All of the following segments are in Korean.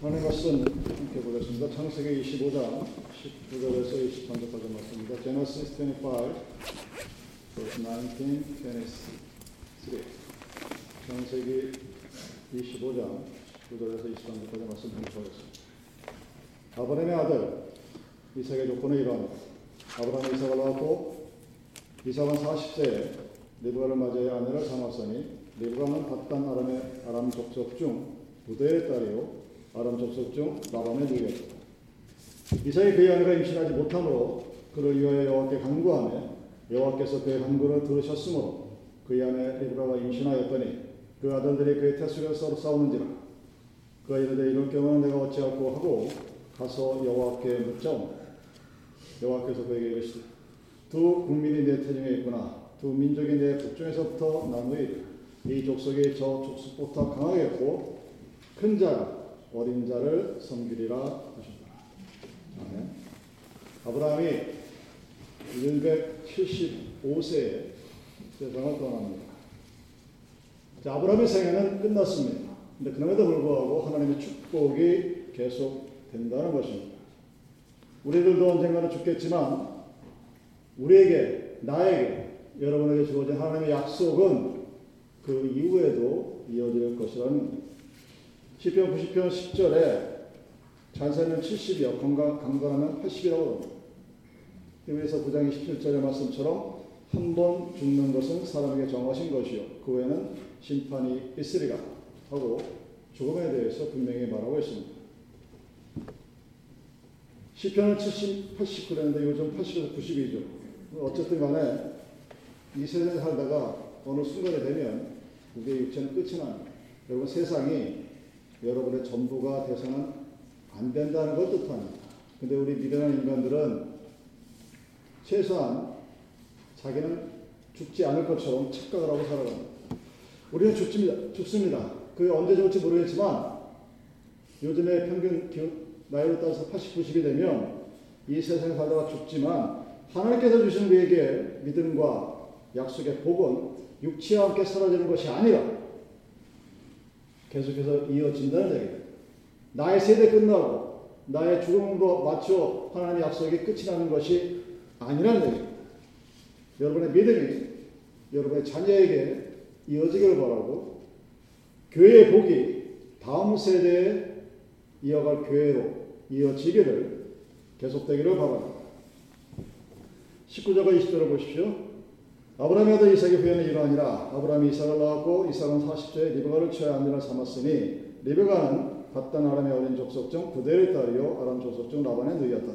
하나님 말씀 함께 보겠습니다. 창세기 25장 19절에서 23절까지 말씀입니다. Genesis 25, verse 19, 23. 창세기 25장 19절에서 23절까지 말씀 봉독하겠습니다. 아브라함의 아들 이삭의 조건은 이러합니다. 아브라함이 이삭을 낳았고 이삭은 40세에 리브가를 맞이하여 아내를 삼았으니 리브가는 바단 아람의 아람 족속 중 부대의 딸이요 아람 족속 중 라반의 누이였다. 이삭이 그의 아내가 임신하지 못함으로 그를 위하여 여호와께 간구하며 여호와께서 그의 간구를 들으셨으므로 그의 아내 리브가가 임신하였더니 그 아들들이 그의 태수를 서로 싸우는지라. 그가 이르되 이럴 경우는 내가 어찌할꼬 하고 가서 여호와께 묻자오 여호와께서 그에게 이르시되 두 국민이 내 태중에 있구나. 두 민족이 내 북중에서부터 나누이 이 족속이 저 족속보다 강하겠고 큰 자가 어린 자를 섬기리라 하셨다. 아멘. 아브라함이 175세에 세상을 떠납니다. 자, 아브라함의 생애는 끝났습니다. 근데 그럼에도 불구하고 하나님의 축복이 계속 된다는 것입니다. 우리들도 언젠가는 죽겠지만 우리에게, 나에게, 여러분에게 주어진 하나님의 약속은 그 이후에도 이어질 것이라는 시편 90편 10절에 잔사는 70이요 강건하면 80이라고 합니다. 히브리서 9장 27절의 말씀처럼 한 번 죽는 것은 사람에게 정하신 것이요 그 후에는 심판이 있으리라 하고 죽음에 대해서 분명히 말하고 있습니다. 시편은 70, 89랬는데 요즘 80에서 92죠. 어쨌든 간에 이 세상에 살다가 어느 순간이 되면 우리의 육체는 끝이 납니다. 여러분 세상이 여러분의 전부가 돼서는 안 된다는 걸 뜻합니다. 근데 우리 미련한 인간들은 최소한 자기는 죽지 않을 것처럼 착각을 하고 살아갑니다. 우리는 죽습니다. 죽습니다. 그게 언제 죽을지 모르겠지만 요즘에 평균 나이로 따라서 80, 90이 되면 이 세상에 살다가 죽지만 하나님께서 주신 우리에게 믿음과 약속의 복은 육체와 함께 사라지는 것이 아니라 계속해서 이어진다는 얘기예요. 나의 세대 끝나고 나의 죽음으로 맞춰 하나님의 약속이 끝이 나는 것이 아니라는 얘기입니다. 여러분의 믿음이 여러분의 자녀에게 이어지기를 바라고 교회의 복이 다음 세대에 이어갈 교회로 이어지기를 계속되기를 바랍니다. 19절과 20절을 보십시오. 아브라함의 아들 이삭의 후에는 이러하니라 아브라함이 이삭을 낳았고 이삭은 40세에 리베가를 취하여 아내를 삼았으니 리베가는 바단 아람의 어린 족속 중 부대의 딸이요 아람 족속 중 라반의 누이였다.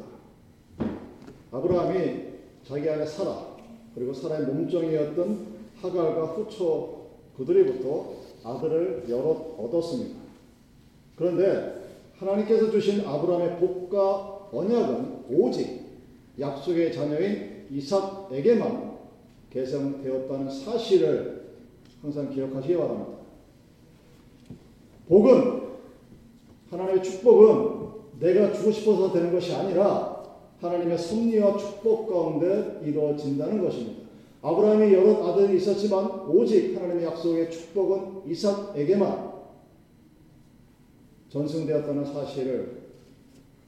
아브라함이 자기 아내 사라 그리고 사라의 몸종이었던 하갈과 후초 그들이부터 아들을 여럿 얻었습니다. 그런데 하나님께서 주신 아브라함의 복과 언약은 오직 약속의 자녀인 이삭에게만 개성되었다는 사실을 항상 기억하시기 바랍니다. 복은 하나님의 축복은 내가 주고 싶어서 되는 것이 아니라 하나님의 섭리와 축복 가운데 이루어진다는 것입니다. 아브라함이 여러 아들이 있었지만 오직 하나님의 약속의 축복은 이삭에게만 전승되었다는 사실을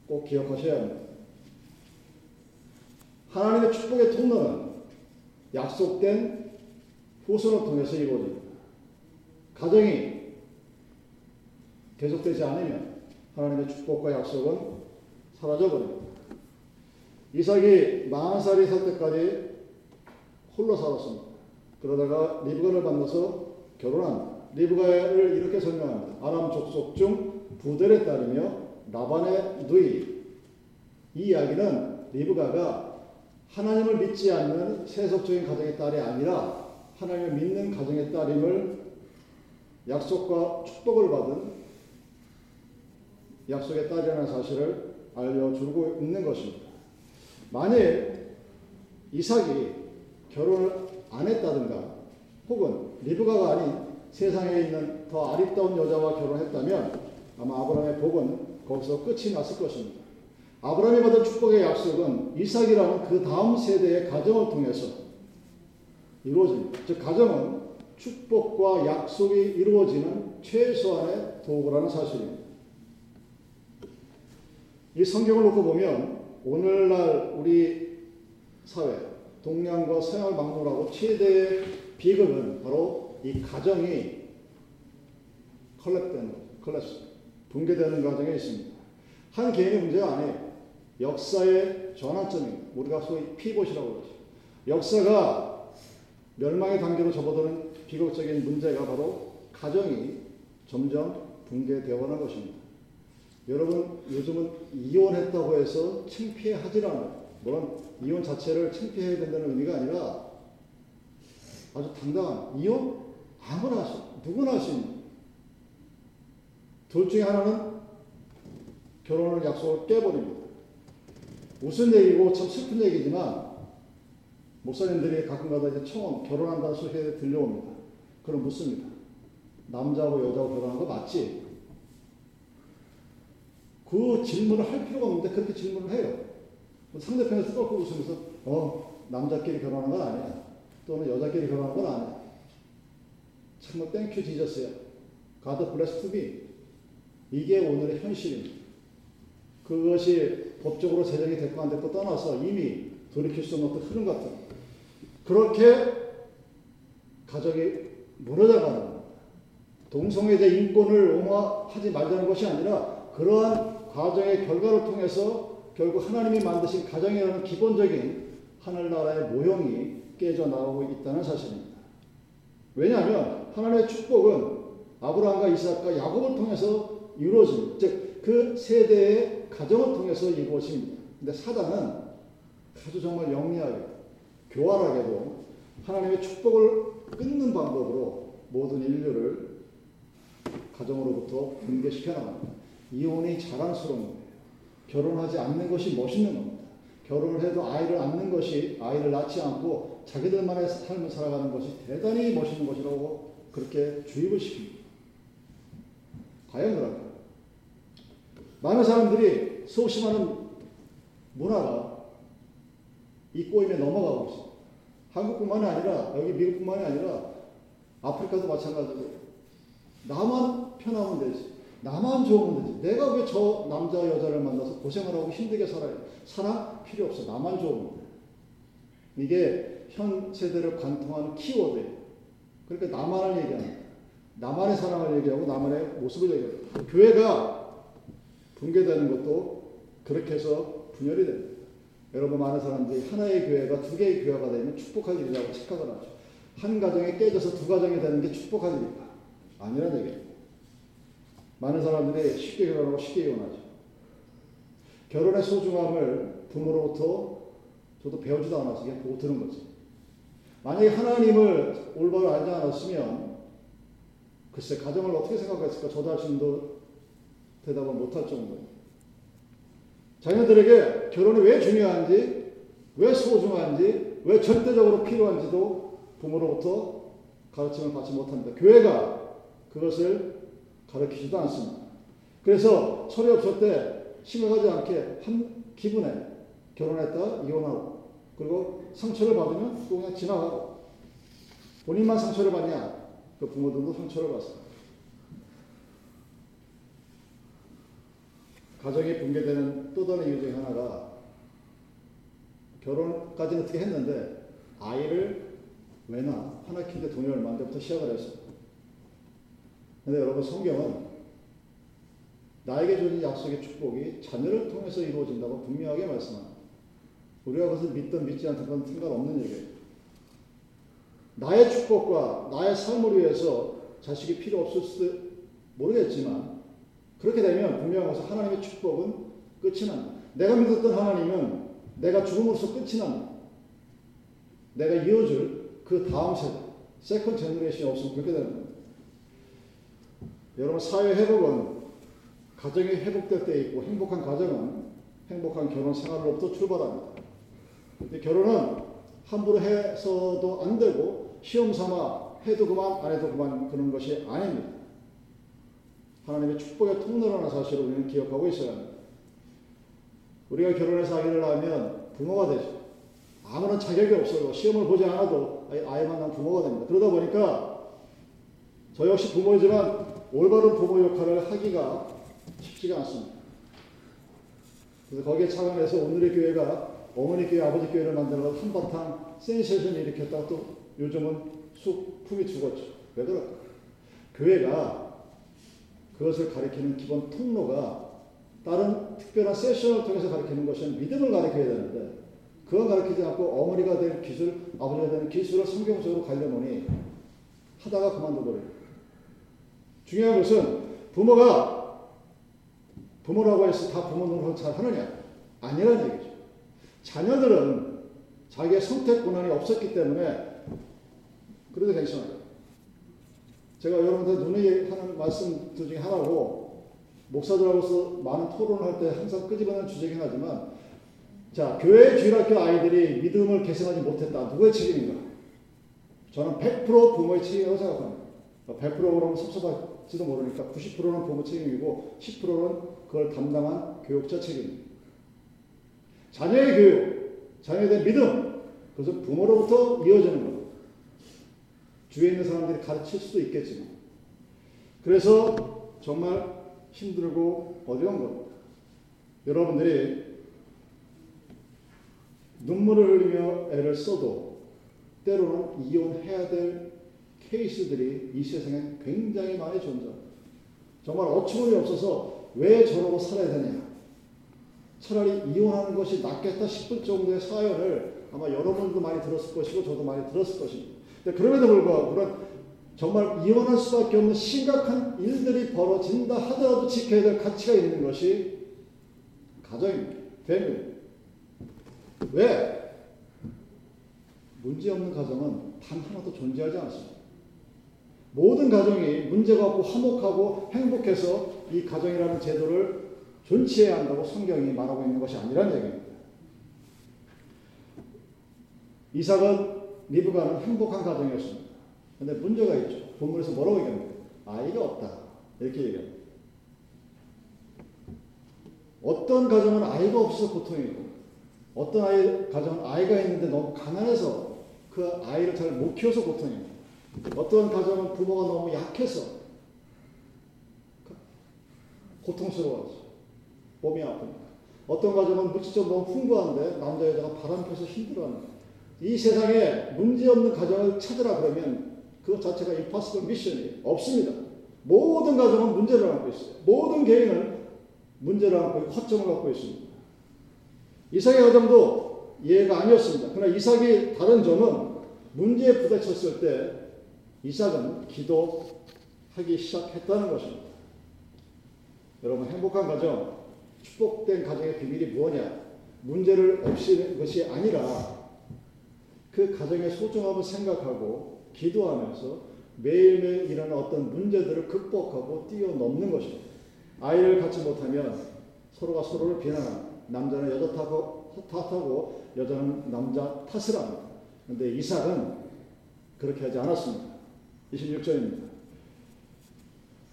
꼭 기억하셔야 합니다. 하나님의 축복의 통로는 약속된 후손을 통해서 이루어집니다. 가정이 계속되지 않으면 하나님의 축복과 약속은 사라져버립니다. 이삭이 40살이 살 때까지 홀로 살았습니다. 그러다가 리브가를 만나서 결혼합니다. 리브가를 이렇게 설명합니다. 아람 족속 중 부델의 딸이며 라반의 누이. 이 이야기는 리브가가 하나님을 믿지 않는 세속적인 가정의 딸이 아니라 하나님을 믿는 가정의 딸임을 약속과 축복을 받은 약속의 딸이라는 사실을 알려주고 있는 것입니다. 만일 이삭이 결혼을 안 했다든가 혹은 리브가가 아닌 세상에 있는 더 아리따운 여자와 결혼했다면 아마 아브라함의 복은 거기서 끝이 났을 것입니다. 아브라함이 받은 축복의 약속은 이삭이라는 그 다음 세대의 가정을 통해서 이루어집니다. 즉 가정은 축복과 약속이 이루어지는 최소한의 도구라는 사실입니다. 이 성경을 놓고 보면 오늘날 우리 사회 동양과 서양을 막론하고 최대의 비극은 바로 이 가정이 컬랩되는 컬랩스 붕괴되는 과정에 있습니다. 한 개인의 문제가 아니에요. 역사의 전환점입니다. 우리가 소위 피봇이라고 그러죠. 역사가 멸망의 단계로 접어드는 비극적인 문제가 바로 가정이 점점 붕괴되어 가는 것입니다. 여러분 요즘은 이혼했다고 해서 창피해하지 않아요. 물론 이혼 자체를 창피해야 된다는 의미가 아니라 아주 당당한 이혼 아무나 누구나 할 수 있는 둘 중에 하나는 결혼을 약속을 깨버립니다. 우스운 얘기고 참 슬픈 얘기지만 목사님들이 가끔가다 이제 처음 결혼한다는 소리에 들려옵니다. 그럼 묻습니다. 남자하고 여자하고 결혼한 거 맞지? 그 질문을 할 필요가 없는데 그렇게 질문을 해요. 상대편에서 똘똘 웃으면서 어 남자끼리 결혼한 건 아니야. 또는 여자끼리 결혼한 건 아니야. 정말 Thank you Jesus야. Bless to me. 이게 오늘의 현실입니다. 그것이 법적으로 제정이 됐고 안 됐고 떠나서 이미 돌이킬 수 없는 흐름 같은 그렇게 가정이 무너져가는. 동성애자 인권을 옹호하지 말자는 것이 아니라 그러한 과정의 결과를 통해서 결국 하나님이 만드신 가정이라는 기본적인 하늘나라의 모형이 깨져 나오고 있다는 사실입니다. 왜냐하면 하나님의 축복은 아브라함과 이삭과 야곱을 통해서 이루어집니다. 즉그 세대의 가정을 통해서 이루어집니다. 근데 사단은 아주 정말 영리하게 교활하게도 하나님의 축복을 끊는 방법으로 모든 인류를 가정으로부터 분개시켜 나갑니다. 이혼이 자랑스러운 거예요. 결혼하지 않는 것이 멋있는 겁니다. 결혼을 해도 아이를 낳는 것이 아이를 낳지 않고 자기들만의 삶을 살아가는 것이 대단히 멋있는 것이라고 그렇게 주입을 시킵니다. 과연 그럴까? 많은 사람들이 많은 문화가 이 꼬임에 넘어가고 있습니다. 한국뿐만이 아니라 여기 미국뿐만이 아니라 아프리카도 마찬가지고 나만 편하면 되지. 나만 좋으면 되지. 내가 왜 저 남자 여자를 만나서 고생을 하고 힘들게 살아요? 사랑 필요 없어. 나만 좋으면 돼. 이게 현 세대를 관통하는 키워드예요. 그러니까 나만을 얘기하는 나만의 사랑을 얘기하고 나만의 모습을 얘기하고 교회가 붕괴되는 것도 그렇게 해서 분열이 됩니다. 여러분 많은 사람들이 하나의 교회가 두 개의 교회가 되면 축복할 일이라고 착각을 하죠. 한 가정이 깨져서 두 가정이 되는 게 축복할 일일까? 아니라는 얘기입니다. 많은 사람들이 쉽게 결혼하고 쉽게 이혼하죠. 결혼의 소중함을 부모로부터 저도 배우지도 않아서 그냥 보고 들은 거지. 만약에 하나님을 올바로 알지 않았으면 글쎄 가정을 어떻게 생각했을까 저 자신도 대답을 못할 정도예요. 자녀들에게 결혼이 왜 중요한지, 왜 소중한지, 왜 절대적으로 필요한지도 부모로부터 가르침을 받지 못합니다. 교회가 그것을 가르치지도 않습니다. 그래서 철이 없을 때 심각하지 않게 한 기분에 결혼했다 이혼하고 그리고 상처를 받으면 또 그냥 지나가고 본인만 상처를 받냐 그 부모들도 상처를 받습니다. 가정이 붕괴되는 또 다른 이유 중에 하나가 결혼까지는 어떻게 했는데 아이를 왜나 하나 키는데 돈이 얼마인데부터 시작을 했어요. 근데 여러분 성경은 나에게 주는 약속의 축복이 자녀를 통해서 이루어진다고 분명하게 말씀합니다. 우리가 그것을 믿든 믿지 않든 건 상관없는 얘기예요. 나의 축복과 나의 삶을 위해서 자식이 필요 없을 수도 모르겠지만 그렇게 되면 분명한 것은 하나님의 축복은 끝이 납니다. 내가 믿었던 하나님은 내가 죽음으로써 끝이 납니다. 내가 이어줄 그 다음 세대, second generation이 없으면 그렇게 되는 겁니다. 여러분 사회 회복은 가정이 회복될 때 있고 행복한 가정은 행복한 결혼 생활로부터 출발합니다. 결혼은 함부로 해서도 안 되고 시험 삼아 해도 그만 안 해도 그만 그런 것이 아닙니다. 하나님의 축복의 통로라는 사실을 우리는 기억하고 있어야 합니다. 우리가 결혼해서 아기를 낳으면 부모가 되죠. 아무런 자격이 없어요. 시험을 보지 않아도 아이 만난 부모가 됩니다. 그러다 보니까 저 역시 부모이지만 올바른 부모 역할을 하기가 쉽지가 않습니다. 그래서 거기에 착안해서 오늘의 교회가 어머니 교회, 아버지 교회를 만들어서 한바탕 센세이션을 일으켰다가 또 요즘은 쑥 품이 죽었죠. 왜 그럴까? 교회가 그것을 가리키는 기본 통로가 다른 특별한 세션을 통해서 가리키는 것은 믿음을 가리켜야 되는데 그건 가르치지 않고 어머니가 될 기술, 아버지가 되는 기술을 성경적으로 가려보니 하다가 그만둬버려요. 중요한 것은 부모가 부모라고 해서 다 부모 노릇을 잘 하느냐? 아니라는 얘기죠. 자녀들은 자기의 선택 권한이 없었기 때문에 그래도 괜찮아요. 제가 여러분들 눈에 하는 말씀들 중에 하나고 목사들하고서 많은 토론을 할 때 항상 끄집어내는 주제긴 하지만 자, 교회 주일학교 아이들이 믿음을 계승하지 못했다. 누구의 책임인가? 저는 100% 부모의 책임이라고 생각합니다. 100% 그러면 섭섭할지도 모르니까 90%는 부모 책임이고 10%는 그걸 담당한 교육자 책임입니다. 자녀의 교육, 자녀에 대한 믿음, 그것은 부모로부터 이어지는 겁니다. 주위에 있는 사람들이 가르칠 수도 있겠지만. 그래서 정말 힘들고 어려운 겁니다. 여러분들이 눈물을 흘리며 애를 써도 때로는 이혼해야 될 케이스들이 이 세상에 굉장히 많이 존재합니다. 정말 어처구니 없어서 왜 저러고 살아야 되냐. 차라리 이혼하는 것이 낫겠다 싶을 정도의 사연을 아마 여러분도 많이 들었을 것이고 저도 많이 들었을 것입니다. 그럼에도 불구하고 그런 정말 이혼할 수밖에 없는 심각한 일들이 벌어진다 하더라도 지켜야 될 가치가 있는 것이 가정입니다. family. 왜? 문제 없는 가정은 단 하나도 존재하지 않습니다. 모든 가정이 문제가 없고 화목하고 행복해서 이 가정이라는 제도를 존치해야 한다고 성경이 말하고 있는 것이 아니라는 얘기입니다. 이삭은 리브가는 행복한 가정이었습니다. 근데 문제가 있죠. 본문에서 뭐라고 얘기합니까? 아이가 없다. 이렇게 얘기합니다. 어떤 가정은 아이가 없어서 고통이고 어떤 아이, 가정은 아이가 있는데 너무 가난해서 그 아이를 잘 못 키워서 고통입니다. 어떤 가정은 부모가 너무 약해서 고통스러워하죠. 몸이 아프니까. 어떤 가정은 물질적 너무 풍부한데 남자 여자가 바람 펴서 힘들어합니다. 이 세상에 문제없는 가정을 찾으라 그러면 그것 자체가 impossible mission이 없습니다. 모든 가정은 문제를 안고 있어요. 모든 개인은 문제를 안고 있고 허점을 갖고 있습니다. 이삭의 가정도 이해가 아니었습니다. 그러나 이삭이 다른 점은 문제에 부딪혔을 때 이삭은 기도하기 시작했다는 것입니다. 여러분 행복한 가정, 축복된 가정의 비밀이 무엇냐? 문제를 없이는 것이 아니라 그 가정의 소중함을 생각하고 기도하면서 매일매일 일어나는 어떤 문제들을 극복하고 뛰어넘는 것입니다. 아이를 갖지 못하면 서로가 서로를 비난합니다. 남자는 여자 탓하고, 탓하고 여자는 남자 탓을 합니다. 그런데 이삭은 그렇게 하지 않았습니다. 26절입니다.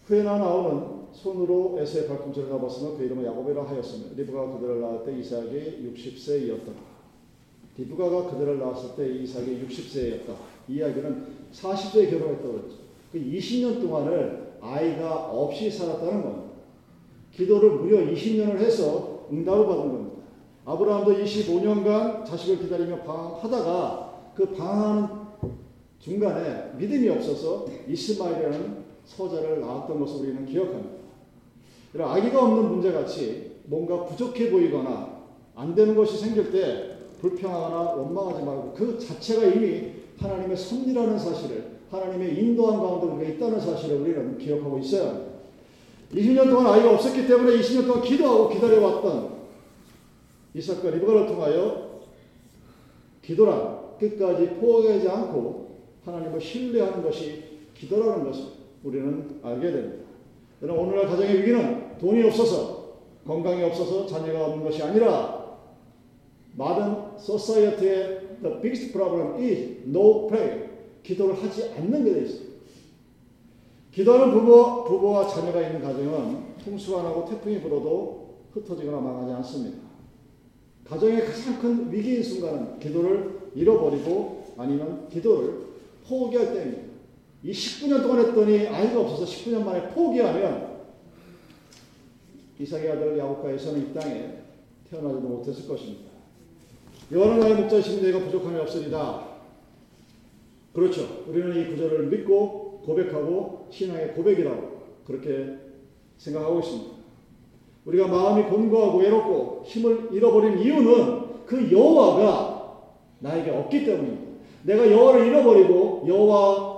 후에나 나오는 손으로 에서의 발꿈치를 잡았으며 그 이름을 야곱이라 하였으며 리브가 그들을 낳을 때 이삭이 60세이었다. 리브가가 그들을 낳았을 때 이삭이 60세였다. 이 이야기는 40세에 결혼했다고 했죠. 그 20년 동안을 아이가 없이 살았다는 겁니다. 기도를 무려 20년을 해서 응답을 받은 겁니다. 아브라함도 25년간 자식을 기다리며 방황하다가 그 방황하는 중간에 믿음이 없어서 이스마엘이라는 서자를 낳았던 것을 우리는 기억합니다. 이런 아기가 없는 문제같이 뭔가 부족해 보이거나 안 되는 것이 생길 때 불평하거나 원망하지 말고 그 자체가 이미 하나님의 섭리라는 사실을 하나님의 인도한 가운데 우리가 있다는 사실을 우리는 기억하고 합니다. 20년 동안 아이가 없었기 때문에 20년 동안 기도하고 기다려왔던 이삭과 리브가를 통하여 기도란 끝까지 포기하지 않고 하나님을 신뢰하는 것이 기도라는 것을 우리는 알게 됩니다. 여러분 오늘날 가정의 위기는 돈이 없어서 건강이 없어서 자녀가 없는 것이 아니라 modern society의 the biggest problem is no prayer. 기도를 하지 않는 게 있어요. 기도하는 부모, 부부와 자녀가 있는 가정은 풍수가 나고 태풍이 불어도 흩어지거나 망하지 않습니다. 가정의 가장 큰 위기인 순간은 기도를 잃어버리고 아니면 기도를 포기할 때입니다. 이 19년 동안 했더니 아이가 없어서 19년 만에 포기하면 이삭의 아들 야곱과 에서는 이 땅에 태어나지도 못했을 것입니다. 여호와는 나의 목자이시니 내가 부족함이 없으리다. 그렇죠. 우리는 이 구절을 믿고 고백하고 신앙의 고백이라고 그렇게 생각하고 있습니다. 우리가 마음이 곤고하고 외롭고 힘을 잃어버린 이유는 그 여호와가 나에게 없기 때문입니다. 내가 여호와를 잃어버리고 여호와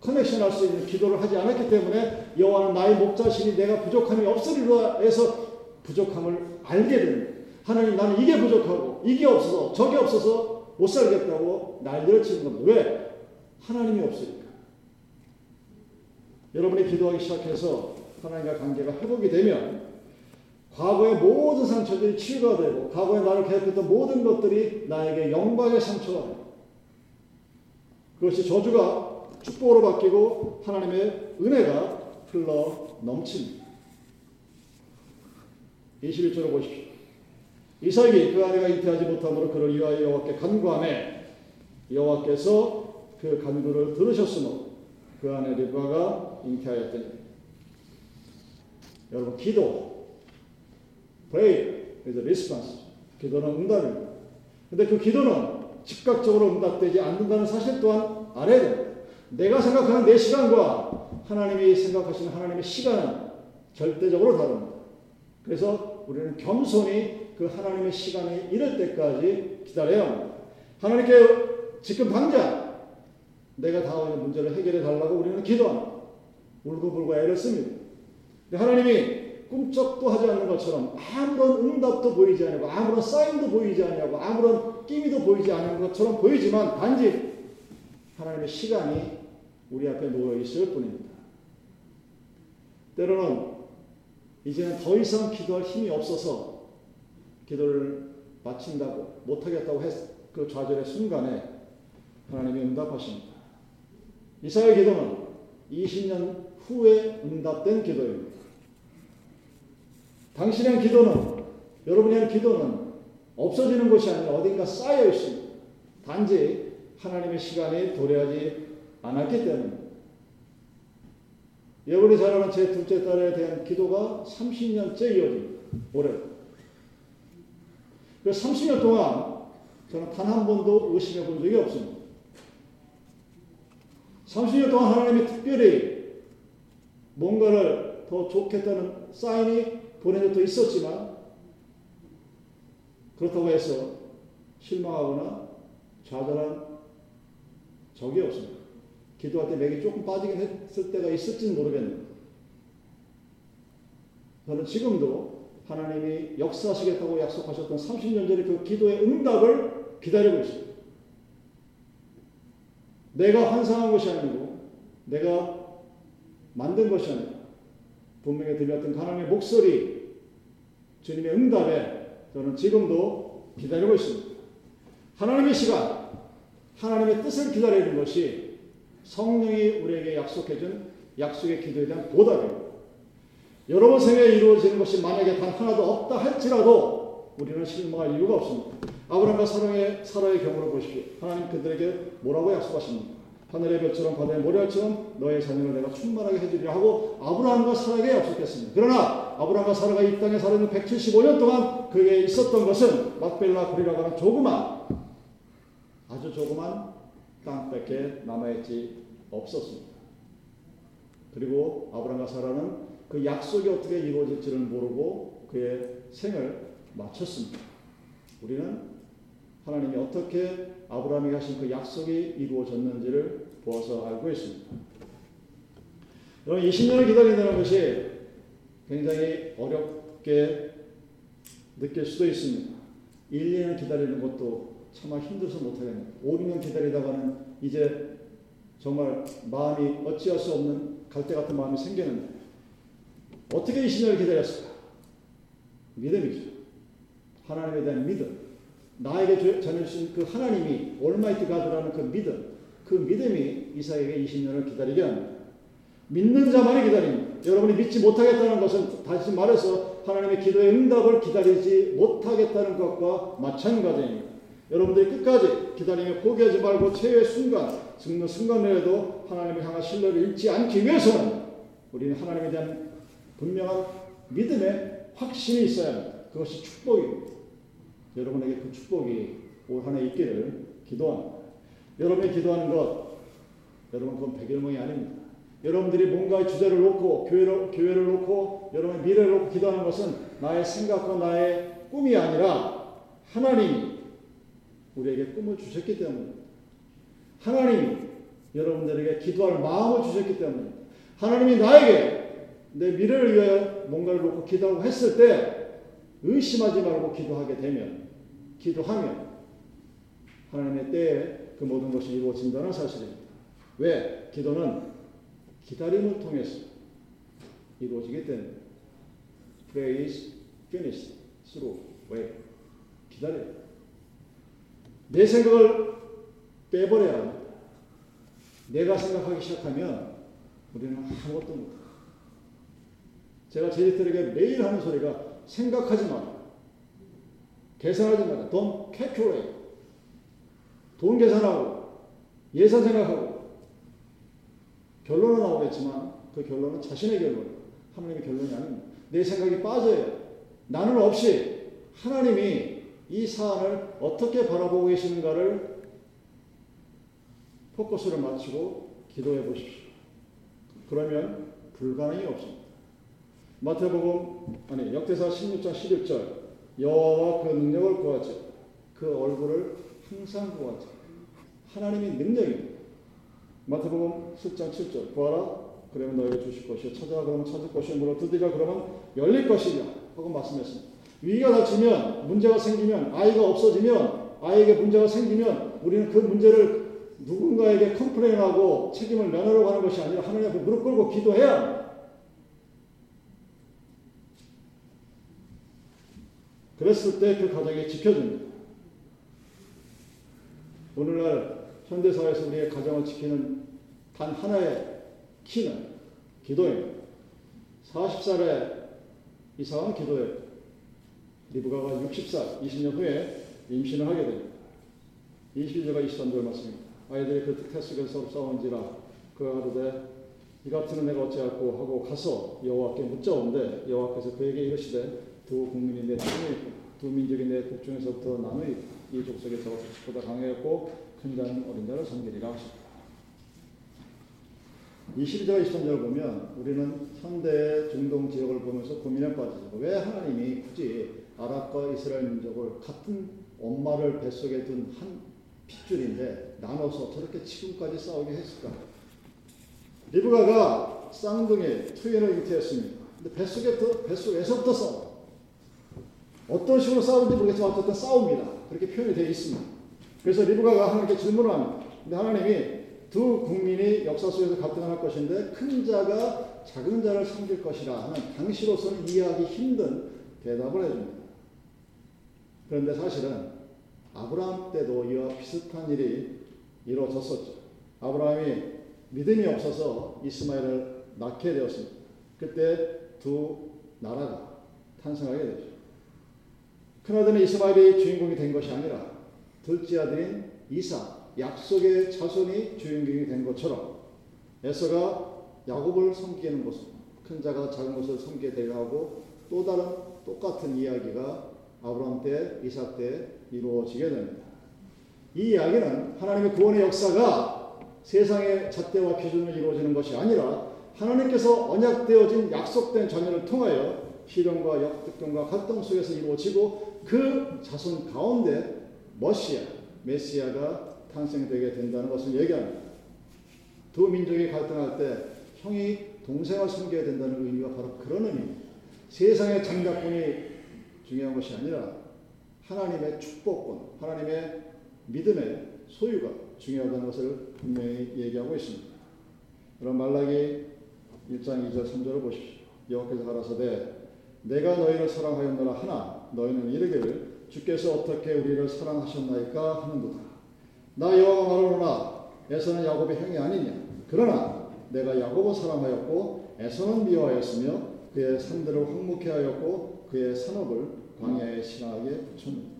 커넥션할 수 있는 기도를 하지 않았기 때문에 여호와는 나의 목자신이 내가 부족함이 없으리라 해서 부족함을 알게 됩니다. 하나님 나는 이게 부족하고 이게 없어서 저게 없어서 못 살겠다고 난리를 치는 겁니다. 왜? 하나님이 없으니까. 여러분이 기도하기 시작해서 하나님과 관계가 회복이 되면 과거의 모든 상처들이 치유가 되고 과거에 나를 괴롭혔던 모든 것들이 나에게 영광의 상처가 됩니다. 그것이 저주가 축복으로 바뀌고 하나님의 은혜가 흘러 넘칩니다. 21절을 보십시오. 이삭이 그 아내가 잉태하지 못함으로 그를 위하여 여호와께 간구하매 여호와께서 그 간구를 들으셨으므로 그 아내 리브가가 잉태하였더니 여러분 기도 pray is a response 기도는 응답입니다. 근데 그 기도는 즉각적으로 응답되지 않는다는 사실 또한 알아야 됩니다. 내가 생각하는 내 시간과 하나님이 생각하시는 하나님의 시간은 절대적으로 다릅니다. 그래서 우리는 겸손히 그 하나님의 시간이 이럴 때까지 합니다. 하나님께 지금 당장 내가 다가오는 문제를 해결해 달라고 우리는 기도합니다. 울고불고 애를 씁니다. 하나님이 꿈쩍도 하지 않는 것처럼 아무런 응답도 보이지 않고 아무런 사인도 보이지 않냐고 아무런 끼미도 보이지 않는 것처럼 보이지만 단지 하나님의 시간이 우리 앞에 놓여 있을 뿐입니다. 때로는 이제는 더 이상 기도할 힘이 없어서 기도를 마친다고 못하겠다고 했, 그 좌절의 순간에 하나님이 응답하십니다. 이사의 기도는 20년 후에 응답된 기도입니다. 당신의 기도는 여러분의 기도는 없어지는 것이 아니라 어딘가 쌓여 있습니다. 단지 하나님의 시간이 도래하지 않았기 때문입니다. 여러분이 잘 아는 제 둘째 딸에 대한 기도가 30년째 이어집니다. 올해. 그 30년 동안 저는 단 한 번도 의심해 본 적이 없습니다. 30년 동안 하나님이 특별히 뭔가를 더 좋겠다는 사인이 보낸 적도 있었지만 그렇다고 해서 실망하거나 좌절한 적이 없습니다. 기도할 때 맥이 조금 빠지긴 했을 때가 있을지는 모르겠는데 저는 지금도 하나님이 역사하시겠다고 약속하셨던 30년 전에 그 기도의 응답을 기다리고 있습니다. 내가 환상한 것이 아니고 내가 만든 것이 아니라 분명히 들렸던 하나님의 목소리 주님의 응답에 저는 지금도 기다리고 있습니다. 하나님의 시간, 하나님의 뜻을 기다리는 것이 성령이 우리에게 약속해준 약속의 기도에 대한 보답입니다. 여러분 생에 이루어지는 것이 만약에 단 하나도 없다 할지라도 우리는 실망할 이유가 없습니다. 아브라함과 사랑의 사라의 경우를 보십시오. 하나님 그들에게 뭐라고 약속하십니까? 하늘의 별처럼 바다의 모래알처럼 너의 자녀를 내가 충만하게 해주리라 하고 아브라함과 사라에게 약속했습니다. 그러나 아브라함과 사라가 이 땅에 살았는 175년 동안 그에게 있었던 것은 막벨라 그리라고 하는 조그만 아주 조그만 땅밖에 남아있지 없었습니다. 그리고 아브라함과 사라는 그 약속이 어떻게 이루어질지를 모르고 그의 생을 마쳤습니다. 우리는 하나님이 어떻게 아브라함이 하신 그 약속이 이루어졌는지를 보아서 알고 있습니다. 여러분 20년을 기다린다는 것이 굉장히 어렵게 느낄 수도 있습니다. 1, 2년 기다리는 것도 참아 힘들어서 못하겠네요. 5, 6년 기다리다가는 이제 정말 마음이 어찌할 수 없는 갈대 같은 마음이 생기는데 어떻게 20년을 기다렸을까? 믿음이죠. 하나님에 대한 믿음. 나에게 전해주신 그 하나님이 올마이티 가드라는 그 믿음. 그 믿음이 이사에게 20년을 기다리게 합니다. 믿는 자만이 기다립니다. 여러분이 믿지 못하겠다는 것은 다시 말해서 하나님의 기도의 응답을 기다리지 못하겠다는 것과 마찬가지입니다. 여러분들이 끝까지 기다리며 포기하지 말고 최후의 순간, 죽는 순간에라도 하나님을 향한 신뢰를 잃지 않기 위해서는 우리는 하나님에 대한 분명한 믿음의 확신이 있어야 합니다. 그것이 축복입니다. 여러분에게 그 축복이 올 한해 있기를 기도합니다. 여러분이 기도하는 것, 여러분 그건 백일몽이 아닙니다. 여러분들이 뭔가 주제를 놓고 교회를, 교회를 놓고 여러분의 미래를 놓고 기도하는 것은 나의 생각과 나의 꿈이 아니라 하나님이 우리에게 꿈을 주셨기 때문입니다. 하나님이 여러분들에게 기도할 마음을 주셨기 때문입니다. 하나님이 나에게 내 미래를 위하여 뭔가를 놓고 기도하고 했을 때 의심하지 말고 기도하게 되면 기도하면 하나님의 때에 그 모든 것이 이루어진다는 사실입니다. 왜? 기도는 기다림을 통해서 이루어지기 때문에 Pray is finished through wait. 기다려. 내 생각을 빼버려야 합니다. 내가 생각하기 시작하면 우리는 아무것도 못해. 제가 제자들에게 매일 하는 소리가 생각하지 마라. 계산하지 마라. Don't calculate. 돈 계산하고 예산 생각하고 결론은 나오겠지만 그 결론은 자신의 결론, 하나님의 결론이 아닙니다. 내 생각이 빠져요. 나는 없이 하나님이 이 사안을 어떻게 바라보고 계시는가를 포커스를 맞추고 기도해 보십시오. 그러면 불가능이 없습니다. 마태복음 아니 역대사 16장 11절 여호와와 그 능력을 구하죠. 그 얼굴을 항상 구하죠. 하나님의 능력입니다. 마태복음 10장 7절 구하라 그러면 너에게 주실 것이요 찾아라 그러면 찾을 것이요 문을 두드리라 그러면 열릴 것이다 하고 말씀했습니다. 위기가 닥치면 문제가 생기면 아이가 없어지면 아이에게 문제가 생기면 우리는 그 문제를 누군가에게 complain하고 책임을 면하려고 하는 것이 아니라 하나님 앞에 무릎 꿇고 기도해야 합니다. 그랬을 때 그 가정이 지켜집니다. 오늘날 현대사회에서 우리의 가정을 지키는 단 하나의 키는 기도입니다. 40살에 이상한 기도예요. 리브가가 60살, 20년 후에 임신을 하게 됩니다. 22절과 23절 말씀입니다. 아이들이 그 태속에서 싸운지라 그 하루되 이 같은 내가 어찌할꼬 하고 가서 여호와께 묻자온데 여호와께서 그에게 이르시되 두 국민이 내 땅에 있고 두 민족이 내 국중에서부터 나누이 이 저가 보다 강하였고 큰 자는 어린 자를 섬기리라 하셨다. 22절 23절을 보면 우리는 현대 중동 지역을 보면서 고민에 빠지죠. 왜 하나님이 굳이 아랍과 이스라엘 민족을 같은 엄마를 뱃속에 둔 한 핏줄인데 나눠서 저렇게 지금까지 싸우게 했을까? 리브가가 쌍둥이 투인을 잉태했습니다. 근데 뱃속에 뱃속에서부터 싸워. 어떤 식으로 싸우는지 모르겠지만 어쨌든 싸웁니다. 그렇게 표현이 되어 있습니다. 그래서 리브가가 하나님께 질문을 합니다. 근데 하나님이 두 국민이 역사 속에서 갈등할 것인데 큰 자가 작은 자를 섬길 것이라 하는 당시로서는 이해하기 힘든 대답을 해줍니다. 그런데 사실은 아브라함 때도 이와 비슷한 일이 이루어졌었죠. 아브라함이 믿음이 없어서 이스마엘을 낳게 되었습니다. 그때 두 나라가 탄생하게 되죠. 큰아들은 이스마엘이 주인공이 된 것이 아니라 둘째 아들인 이사, 약속의 자손이 주인공이 된 것처럼 에서가 야곱을 섬기는 모습, 큰 자가 작은 것을 섬기게 되려 하고 또 다른 똑같은 이야기가 아브라함 때, 이삭 때 이루어지게 됩니다. 이 이야기는 하나님의 구원의 역사가 세상의 잣대와 기준으로 이루어지는 것이 아니라 하나님께서 언약되어진 약속된 자녀를 통하여 시련과 역득권과 갈등 속에서 이루어지고 그 자손 가운데 머시아, 메시아가 탄생되게 된다는 것을 얘기합니다. 두 민족이 갈등할 때 형이 동생을 섬겨야 된다는 의미가 바로 그런 의미입니다. 세상의 장작권이 중요한 것이 아니라 하나님의 축복권, 하나님의 믿음의 소유가 중요하다는 것을 분명히 얘기하고 있습니다. 그럼 말라기 1장 2절 3절을 보십시오. 여호와께서 가라사대 내가 너희를 사랑하였노라 하나 너희는 이르기를 주께서 어떻게 우리를 사랑하셨나이까 하는도다. 나 여호와가 말하노라 에서는 야곱의 형이 아니냐. 그러나 내가 야곱을 사랑하였고 에서는 미워하였으며 그의 산들을 황묵해 하였고 그의 산업을 광야에 신하게 붙였느니라.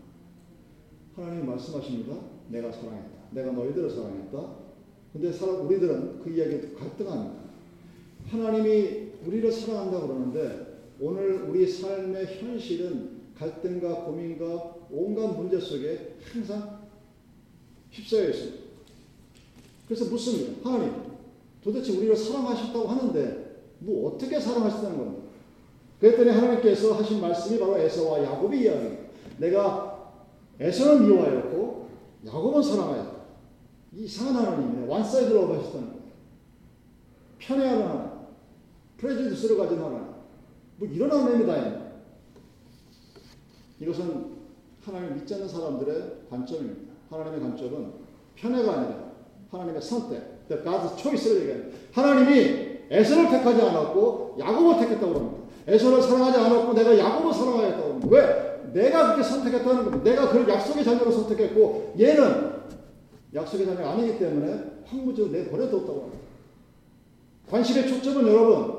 하나님 말씀하십니다. 내가 사랑했다. 내가 너희들을 사랑했다. 근데 사람 우리들은 그 이야기에 갈등합니다. 하나님이 우리를 사랑한다 그러는데 오늘 우리 삶의 현실은 갈등과 고민과 온갖 문제 속에 항상 휩싸여 있습니다. 그래서 묻습니다. 하나님, 도대체 우리를 사랑하셨다고 하는데 뭐 어떻게 사랑하셨다는 겁니까? 그랬더니 하나님께서 하신 말씀이 바로 에서와 야곱의 이야기입니다. 내가 에서는 미워하였고 야곱은 사랑하였다. 이상한 하나님이네. one side로 하셨다는 거예요. 편애하는 하나님. prejudice를 가진 하나님. 뭐 이런 하나님이 다. 이것은 하나님을 믿지 않는 사람들의 관점입니다. 하나님의 관점은 편애가 아니라 하나님의 선택, the God's choice를 얘기합니다. 하나님이 에서를 택하지 않았고 야곱을 택했다고 합니다. 에서를 사랑하지 않았고 내가 야곱을 사랑하였다고 합니다. 왜? 내가 그렇게 선택했다는 겁니다. 내가 그를 약속의 자녀로 선택했고 얘는 약속의 자녀가 아니기 때문에 황무지로 내버려뒀다고 합니다. 관심의 초점은 여러분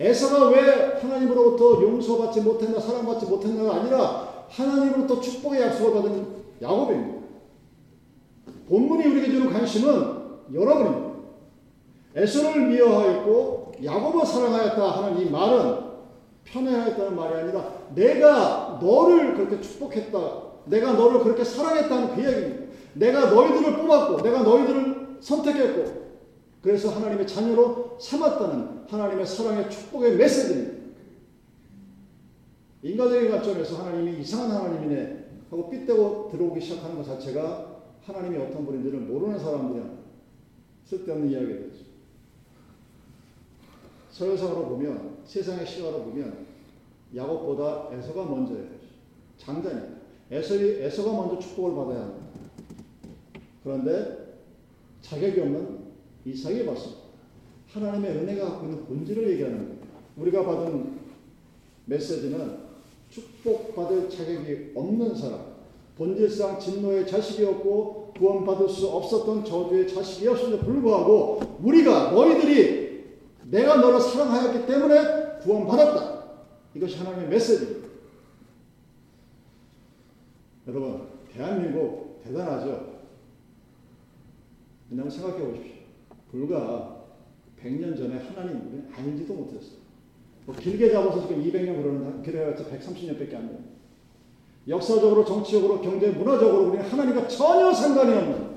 에서가 왜 하나님으로부터 용서받지 못했나 사랑받지 못했나가 아니라 하나님으로부터 축복의 약속을 받은 야곱입니다. 본문이 우리에게 주는 관심은 여러분입니다. 에서를 미워하였고 야곱을 사랑하였다 하는 이 말은 편애하였다는 말이 아니라 내가 너를 그렇게 축복했다. 내가 너를 그렇게 사랑했다는 그 얘기입니다. 내가 너희들을 뽑았고 내가 너희들을 선택했고 그래서 하나님의 자녀로 삼았다는 하나님의 사랑의 축복의 메시지입니다. 인간적인 관점에서 하나님이 이상한 하나님이네 하고 삐떼고 들어오기 시작하는 것 자체가 하나님이 어떤 분인지를 모르는 사람들이야 쓸데없는 이야기가 되죠. 서열상으로 보면 세상의 시각으로 보면 야곱보다 에서가 먼저예요. 에서이, 에서가 먼저 축복을 받아야 합니다. 그런데 자격이 없는 이삭이 받습니다. 하나님의 은혜가 갖고 있는 본질을 얘기하는 거예요. 우리가 받은 메시지는 축복받을 자격이 없는 사람, 본질상 진노의 자식이었고 구원받을 수 없었던 저주의 자식이었음에도 불구하고 우리가 너희들이 내가 너를 사랑하였기 때문에 구원받았다. 이것이 하나님의 메시지입니다. 여러분, 대한민국 대단하죠? 왜냐하면 생각해 보십시오. 불과 100년 전에 하나님 우리는 알지도 못했어요. 뭐 길게 잡아서 지금 200년 그러는데 그래봤자 130년밖에 안 돼요. 역사적으로, 정치적으로, 경제, 문화적으로 우리는 하나님과 전혀 상관이 없는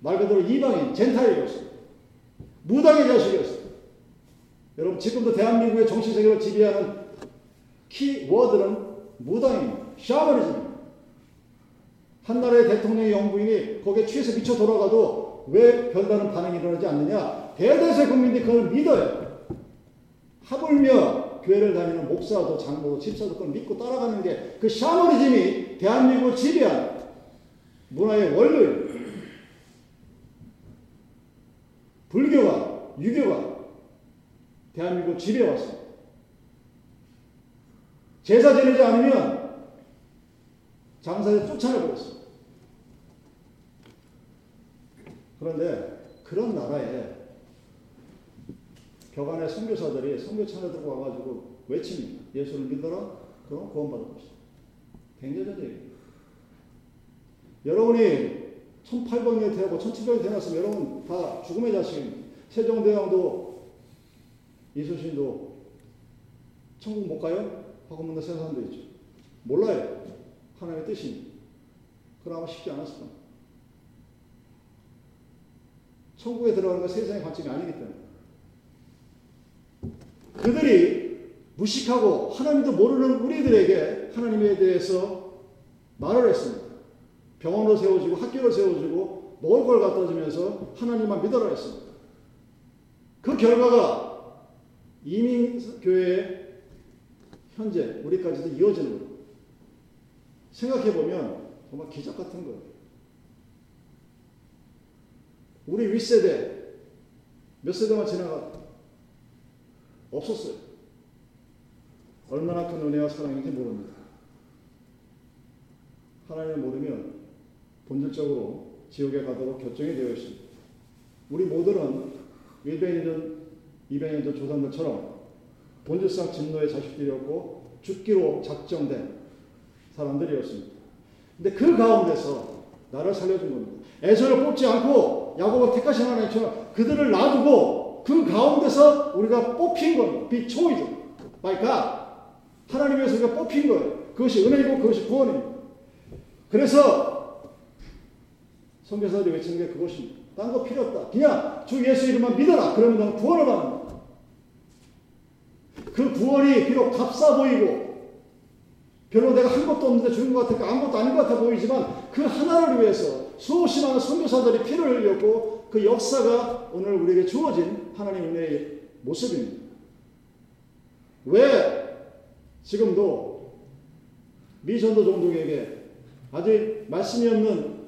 말 그대로 이방인, 젠타일이었어요. 무당의 자식이었어요. 여러분 지금도 대한민국의 정치 세계를 지배하는 키워드는 무당입니다. 샤머니즘입니다. 한 나라의 대통령의 영부인이 거기에 취해서 미쳐 돌아가도 왜 별다른 반응이 일어나지 않느냐? 대다수의 국민들이 그걸 믿어요. 하물며 교회를 다니는 목사도 장로도 집사도 그걸 믿고 따라가는 게 그 샤머니즘이 대한민국을 지배한 문화의 원료예요. 불교가 유교가 대한민국 지배해왔습니다. 제사 지내지 않으면 장사에 쫓아내버렸습니다. 그런데 그런 나라에 벽안에 선교사들이 선교 차에 들고 와가지고 외칩니다. 예수를 믿어라. 그럼 구원받을 것이다. 굉장히. 여러분이 1800년 되고 1700년 되었으면 여러분 다 죽음의 자식입니다. 세종대왕도 이수신도 천국 못 가요? 하고 묻는 세상도 있죠. 몰라요. 하나님의 뜻입니다. 그러면 쉽지 않았을 겁니다. 천국에 들어가는 건 세상의 관점이 아니기 때문에. 그들이 무식하고 하나님도 모르는 우리들에게 하나님에 대해서 말을 했습니다. 병원으로 세워지고 학교를 세워주고 먹을 걸 갖다 주면서 하나님만 믿어라 했습니다. 그 결과가 이민교회의 현재 우리까지도 이어지는 거예요. 생각해 보면 정말 기적 같은 거예요. 우리 윗세대 몇 세대만 지나가 없었어요. 얼마나 큰 은혜와 사랑인지 모릅니다. 하나님을 모르면 본질적으로 지옥에 가도록 결정이 되어 있습니다. 우리 모두는 100년 전, 200년 전 조상들처럼 본질상 진노의 자식들이었고 죽기로 작정된 사람들이었습니다. 근데 그 가운데서 나를 살려준 겁니다. 에서를 뽑지 않고 야곱을 택하신 하나님처럼 그들을 놔두고 그 가운데서 우리가 뽑힌 겁니다. Be chosen by God. 하나님에서 우리가 뽑힌 거예요. 그것이 은혜이고 그것이 구원입니다. 그래서 선교사들이 외치는 게 그것입니다. 딴 거 필요 없다. 그냥 주 예수 이름만 믿어라. 그러면 너는 구원을 받는다. 그 구원이 비록 값싸 보이고 별로 내가 한 것도 없는데 주는 것 같으니까 아무것도 아닌 것 같아 보이지만 그 하나를 위해서 수없이 많은 선교사들이 피를 흘렸고 그 역사가 오늘 우리에게 주어진 하나님 은혜의 모습입니다. 왜 지금도 미전도 종족에게 아직 말씀이 없는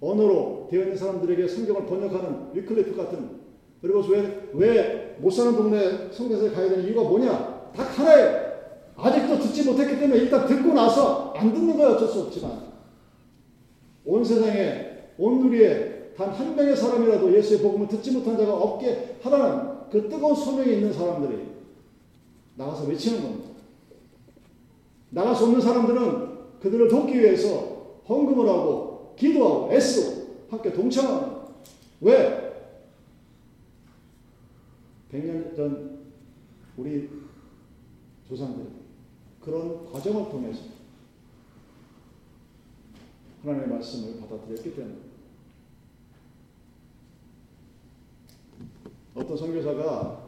언어로 되어 있는 사람들에게 성경을 번역하는 위클리프 같은 그리고 왜, 왜 못 사는 동네 선교에 가야 되는 이유가 뭐냐? 딱 하나예요. 아직도 듣지 못했기 때문에 일단 듣고 나서 안 듣는 거야 어쩔 수 없지만 온 세상에 온 누리에 단 한 명의 사람이라도 예수의 복음을 듣지 못한 자가 없게 하라는 그 뜨거운 소명이 있는 사람들이 나가서 외치는 겁니다. 수 없는 사람들은 그들을 돕기 위해서 헌금을 하고 기도하고 애쓰고 함께 동참합니다. 왜? 100년 전 우리 조상들 그런 과정을 통해서 하나님의 말씀을 받아들였기 때문에 어떤 선교사가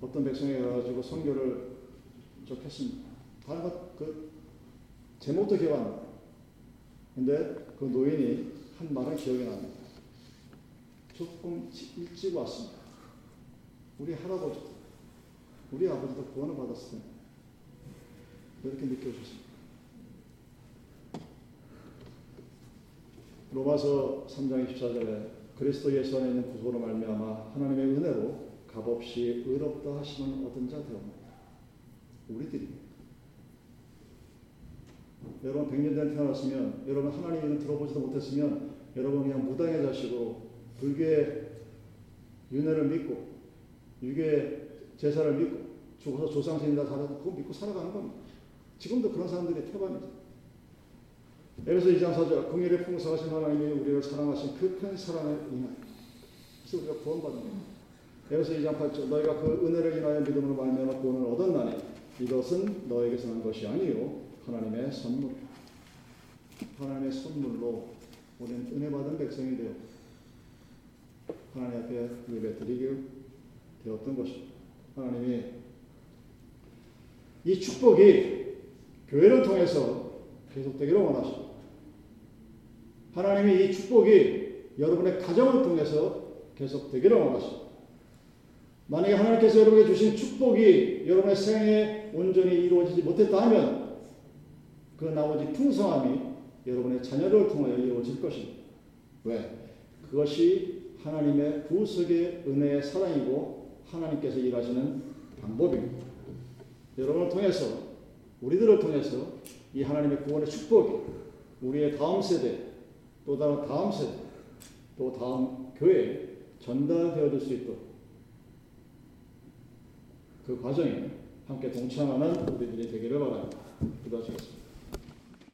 어떤 백성에 가가지고 선교를 쭉 했습니다. 다른 것 그 제목도 기억 안 나요. 근데 그 노인이 한 말은 기억이 납니다. 조금 일찍 왔습니다. 우리 할아버지, 우리 아버지도 구원을 텐데 이렇게 느껴졌습니다. 로마서 3장 24절에 그리스도 예수 안에 있는 구속으로 말미암아 하나님의 은혜로 값없이 의롭다 하시는 얻은 자 되옵니다. 우리들입니다. 여러분 100년 전에 태어났으면 여러분 하나님의 은 들어보지도 못했으면 여러분 그냥 무당의 자식으로 불교의 윤회를 믿고 유교의 제사를 믿고 죽어서 조상신이다 살아서 그거 믿고 살아가는 겁니다. 지금도 그런 사람들이 태반이죠. 에베소 2장 4절 긍휼의 풍성하신 하나님이 우리를 사랑하신 그 큰 사랑을 인하여 그래서 우리가 구원받는 겁니다. 에베소 2장 8절 너희가 그 은혜를 인하여 믿음으로 말미암아 구원을 얻었나니 이것은 너에게서 난 것이 아니요 하나님의 선물 하나님의 선물로 우리는 은혜 받은 백성이 되어 하나님 앞에 예배 드리게 되었던 것입니다. 하나님이 이 축복이 교회를 통해서 계속되기를 원하십니다. 하나님이 이 축복이 여러분의 가정을 통해서 계속되기를 원하십니다. 만약에 하나님께서 여러분에게 주신 축복이 여러분의 생에 온전히 이루어지지 못했다 하면 그 나머지 풍성함이 여러분의 자녀를 통하여 이루어질 것입니다. 왜? 그것이 하나님의 구속의 은혜의 사랑이고 하나님께서 일하시는 방법입니다. 여러분을 통해서 우리들을 통해서 이 하나님의 구원의 축복이 우리의 다음 세대 또 다른 다음 세대 또 다음 교회에 전달되어질 수 있도록 그 과정에 함께 동참하는 우리들이 되기를 바랍니다. 기도하시겠습니다.